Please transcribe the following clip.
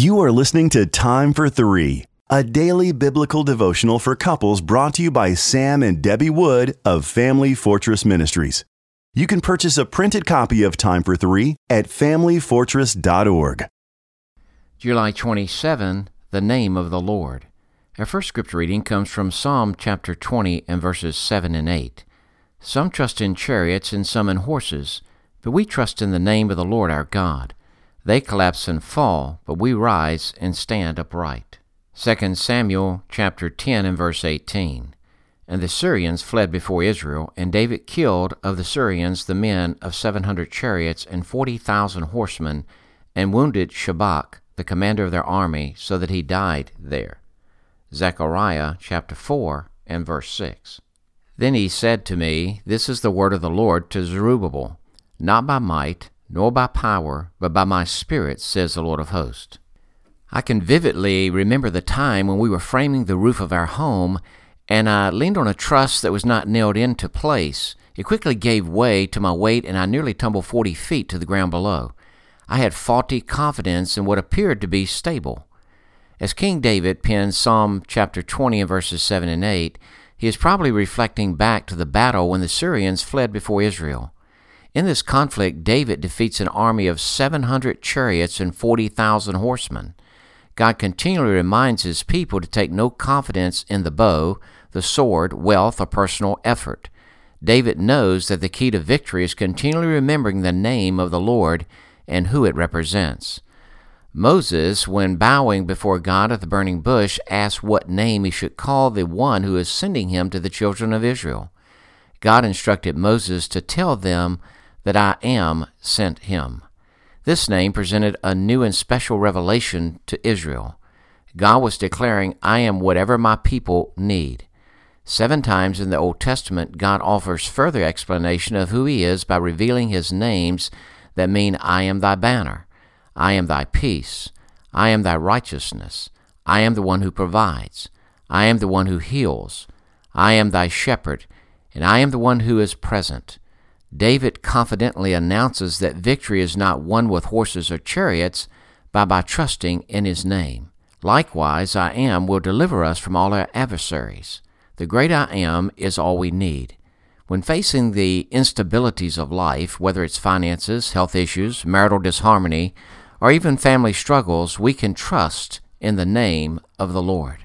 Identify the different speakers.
Speaker 1: You are listening to Time for Three, a daily biblical devotional for couples brought to you by Sam and Debbie Wood of Family Fortress Ministries. You can purchase a printed copy of Time for Three at familyfortress.org.
Speaker 2: July 27, the name of the Lord. Our first scripture reading comes from Psalm chapter 20 and verses 7 and 8. Some trust in chariots and some in horses, but we trust in the name of the Lord our God. They collapse and fall, but we rise and stand upright. 2 Samuel chapter 10 and verse 18. And the Syrians fled before Israel, and David killed of the Syrians the men of seven hundred chariots and forty thousand horsemen, and wounded Shobach, the commander of their army, so that he died there. Zechariah chapter 4 and verse 6. Then he said to me, This is the word of the Lord to Zerubbabel, not by might, nor by power, but by my Spirit, says the Lord of hosts. I can vividly remember the time when we were framing the roof of our home, and I leaned on a truss that was not nailed into place. It quickly gave way to my weight, and I nearly tumbled 40 feet to the ground below. I had faulty confidence in what appeared to be stable. As King David penned Psalm chapter 20 and verses 7 and 8, he is probably reflecting back to the battle when the Syrians fled before Israel. In this conflict, David defeats an army of 700 chariots and 40,000 horsemen. God continually reminds his people to take no confidence in the bow, the sword, wealth, or personal effort. David knows that the key to victory is continually remembering the name of the Lord and who it represents. Moses, when bowing before God at the burning bush, asked what name he should call the one who is sending him to the children of Israel. God instructed Moses to tell them that I am sent him. This name presented a new and special revelation to Israel. God was declaring, I am whatever my people need. Seven times in the Old Testament, God offers further explanation of who He is by revealing His names that mean, I am thy banner, I am thy peace, I am thy righteousness, I am the one who provides, I am the one who heals, I am thy shepherd, and I am the one who is present. David confidently announces that victory is not won with horses or chariots, but by trusting in his name. Likewise, I am will deliver us from all our adversaries. The great I am is all we need. When facing the instabilities of life, whether it's finances, health issues, marital disharmony, or even family struggles, we can trust in the name of the Lord.